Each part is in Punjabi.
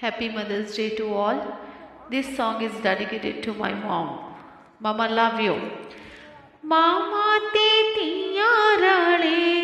Happy Mother's Day to all. This song is dedicated to my mom. Mama, love you. Mama, te tiyarale.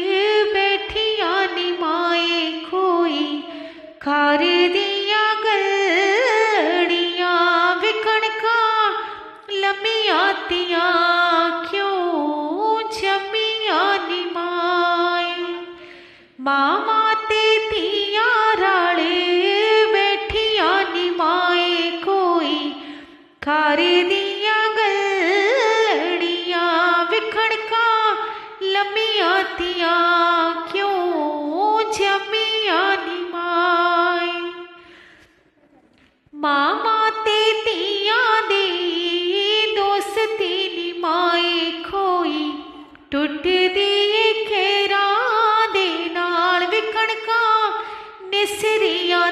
ਟੁੱਟਦੀ ਏ ਖੇਰਾਂ ਦੇ ਨਾਲ ਵਿਕਣਕਾਂ ਨਿਸਰੀਆਂ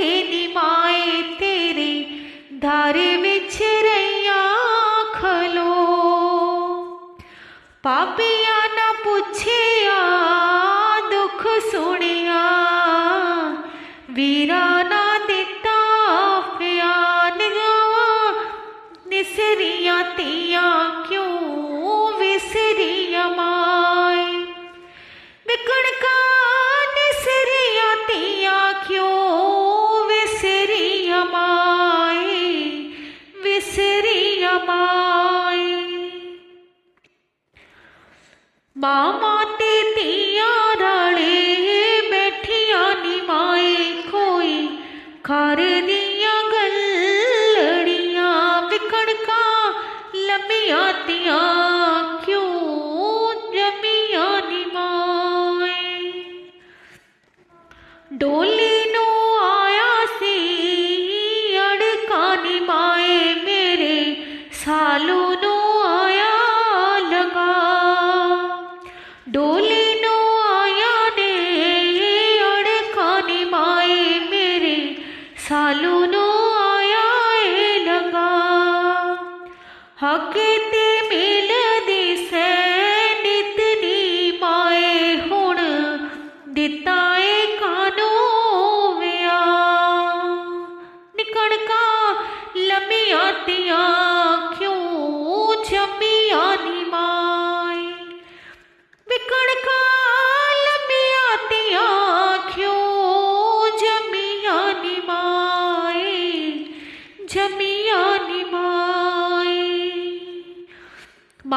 ਛਲ ਕੇ ਨਿਮਾਏ ਤੇਰੇ ਧਾਰੇ ਵਿੱਚ ਰਈਆਂ ਖਲੋ ਪਾਪੀਆਂ ਨਾ ਪੁੱਛਿਆ ਦੁੱਖ ਸੁਣਿਆ ਵੀਰਾ ਨਾ ਦਿੱਤਾ ਪਿਆ ਨਿਗਾਵਾਂ ਨਿਸਰੀਆਂ ਤੀਆਂ ਮਾਮਾ ਤੇ ਧੀਆਂ ਰਾਲੇ ਬੈਠੀਆਂ ਨਿਮਾਏ ਕੋਈ ਖਾਰ ਦੀਆਂ ਗਲੜੀਆਂ ਵਿਕਣਕਾਂ ਲੰਮੀਆਂ ਤੀਆਂ, ਕਿਉਂ ਜਮੀਆਂ ਨਿਮਾਏ ਡੋਲੀ ਸਾਲੂ ਨੂੰ ਆਇਆ ਏ ਲਗਾ ਹੱਕ ਤੇ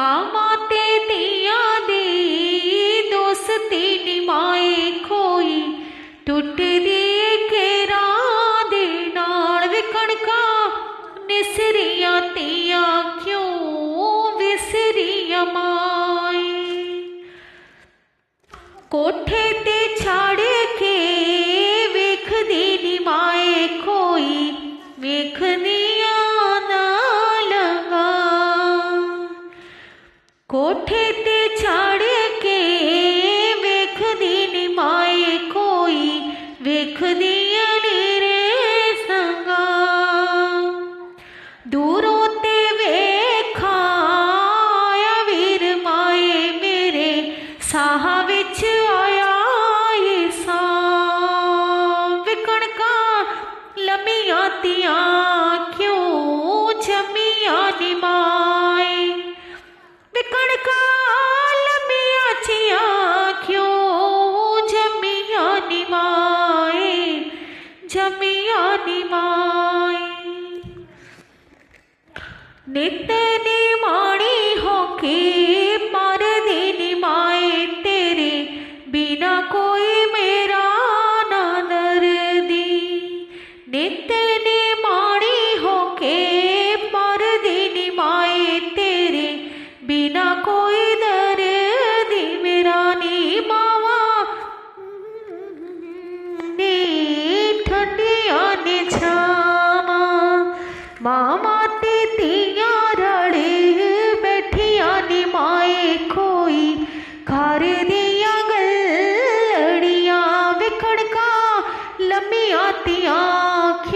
ਮਾਮਾ ਤੇ ਧੀਆਂ ਦੀ ਦੋਸਤੀ ਨਿਮਾਏ ਕੋਈ ਟੁੱਟਦੀ ਏ ਕੇਰਾਂ ਦੇ ਨਾਲ ਵਿਕਣਕਾਂ ਨਿਸਰੀਆਂ ਤੀਆਂ ਕਿਉਂ ਵਿਸਰੀਆਂ ਮਾਏ ਕੋਠੇ ਤੇ ਛਾੜ ਕੇ ਵੇਖਦੀ ਨਿਮਾਏ ਕੋਈ ਵੇਖਦੀਆਂ ਕੋਠੇ directa ஆத்தி ஆக்கி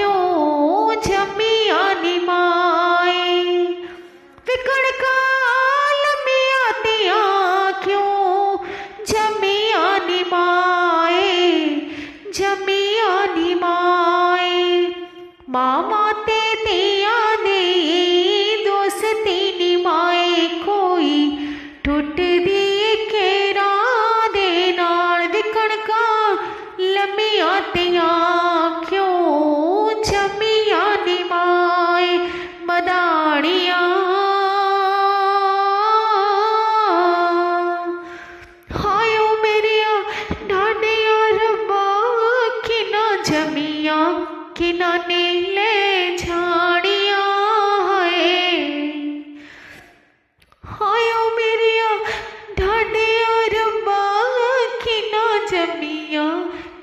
जमिया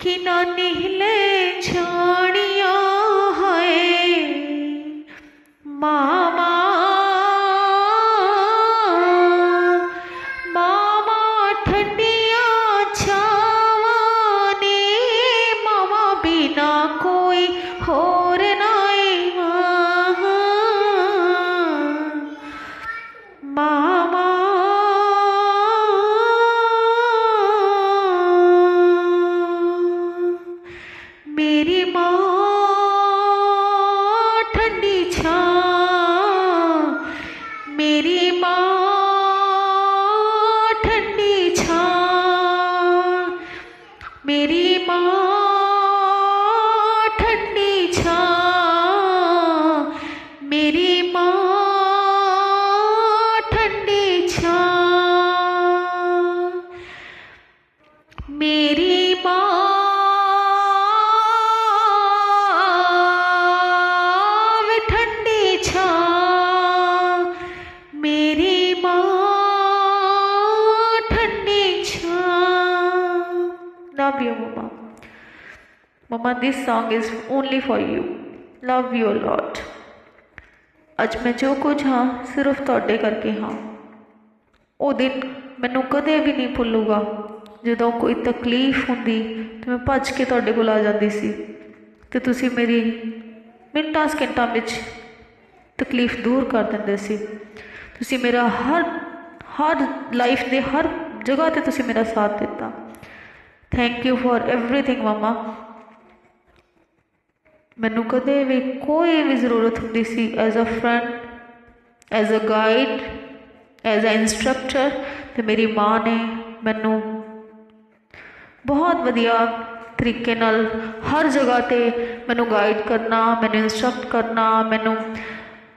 कि ना निहले love you mama mama this Song is only for you. Love you lot ਅੱਜ ਮੈਂ ਜੋ ਕੁਝ ਹਾਂ, ਸਿਰਫ ਤੁਹਾਡੇ ਕਰਕੇ ਹਾਂ। ਉਹ ਦਿਨ ਮੈਨੂੰ ਕਦੇ ਵੀ ਨਹੀਂ ਭੁੱਲੂਗਾ। ਜਦੋਂ ਕੋਈ ਤਕਲੀਫ ਹੁੰਦੀ, ਤੇ ਮੈਂ ਭੱਜ ਕੇ ਤੁਹਾਡੇ ਕੋਲ ਆ ਜਾਂਦੀ ਸੀ। ਤੇ ਤੁਸੀਂ ਮੇਰੀ ਮਿੰਟਾਂ ਸਕਿੰਟਾਂ ਵਿੱਚ ਤਕਲੀਫ ਦੂਰ ਕਰ ਦਿੰਦੇ ਸੀ। ਤੁਸੀਂ ਮੇਰਾ ਹਰ ਹਰ ਲਾਈਫ ਦੇ ਹਰ ਜਗ੍ਹਾ ਤੇ ਤੁਸੀਂ ਮੇਰਾ ਸਾਥ ਦਿੱਤਾ। Thank you for everything mama ਮੈਨੂੰ ਕਦੇ ਵੀ ਕੋਈ ਵੀ ਜ਼ਰੂਰਤ ਹੁੰਦੀ ਸੀ as a friend as a guide as a instructor ਤੇ ਮੇਰੀ ਮਾਂ ਨੇ ਮੈਨੂੰ ਬਹੁਤ ਵਧੀਆ ਤਰੀਕੇ ਨਾਲ ਹਰ ਜਗ੍ਹਾ ਤੇ ਮੈਨੂੰ ਗਾਈਡ ਕਰਨਾ, ਮੈਨੂੰ ਇਨਸਟ੍ਰਕਟ ਕਰਨਾ, ਮੈਨੂੰ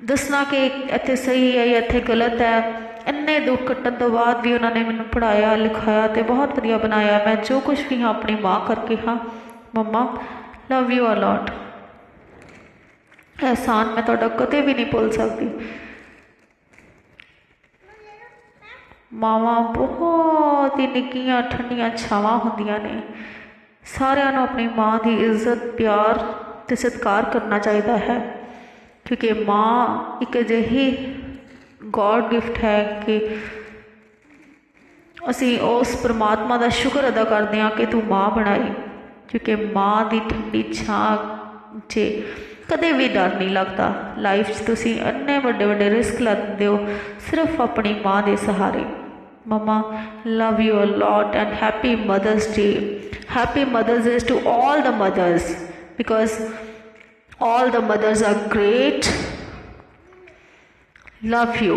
ਦੱਸਣਾ ਕਿ ਇੱਥੇ ਸਹੀ ਹੈ ਜਾਂ ਇੱਥੇ ਗਲਤ ਹੈ। ਇੰਨੇ ਦੁੱਖ ਕੱਟਣ ਤੋਂ ਬਾਅਦ ਵੀ ਉਹਨਾਂ ਨੇ ਮੈਨੂੰ ਪੜਾਇਆ ਲਿਖਾਇਆ ਤੇ ਬਹੁਤ ਵਧੀਆ ਬਣਾਇਆ। ਮੈਂ ਜੋ ਕੁਝ ਵੀ ਹਾਂ ਆਪਣੀ ਮਾਂ ਕਰਕੇ ਹਾਂ। ਮੰਮਾ ਲਵ ਯੂ ਅ ਲੋਟ ਅਹਿਸਾਨ ਮੈਂ ਤੁਹਾਡਾ ਕਦੇ ਵੀ ਨਹੀਂ ਭੁੱਲ ਸਕਦੀ। ਮਾਵਾਂ ਬਹੁਤ ਹੀ ਨਿੱਕੀਆਂ ਠੰਡੀਆਂ ਛਾਵਾਂ ਹੁੰਦੀਆਂ ਨੇ। ਸਾਰਿਆਂ ਨੂੰ ਆਪਣੀ ਮਾਂ ਦੀ ਇੱਜ਼ਤ, ਪਿਆਰ ਤੇ ਸਤਿਕਾਰ ਕਰਨਾ ਚਾਹੀਦਾ ਹੈ। ਕਿਉਂਕਿ ਮਾਂ ਇੱਕ ਅਜਿਹੀ ਗੋਡ ਗਿਫਟ ਹੈ ਕਿ ਅਸੀਂ ਉਸ ਪ੍ਰਮਾਤਮਾ ਦਾ ਸ਼ੁਕਰ ਅਦਾ ਕਰਦੇ ਹਾਂ ਕਿ ਤੂੰ ਮਾਂ ਬਣਾਈ, ਕਿਉਂਕਿ ਮਾਂ ਦੀ ਠੰਡੀ ਛਾਂ 'ਚ ਕਦੇ ਵੀ ਡਰ ਨਹੀਂ ਲੱਗਦਾ। ਲਾਈਫ 'ਚ ਤੁਸੀਂ ਇੰਨੇ ਵੱਡੇ ਵੱਡੇ ਰਿਸਕ ਲੈਂਦੇ ਹੋ, ਸਿਰਫ ਆਪਣੀ ਮਾਂ ਦੇ ਸਹਾਰੇ। Mama love you a lot and happy mother's day happy mother's day to all the mothers, because all the mothers are great love you.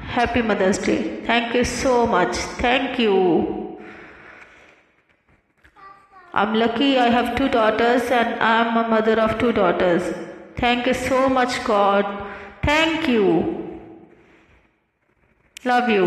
Happy mother's day. Thank you so much. Thank you. I'm lucky i have two daughters and i'm a mother of two daughters. Thank you so much god. Thank you. Love you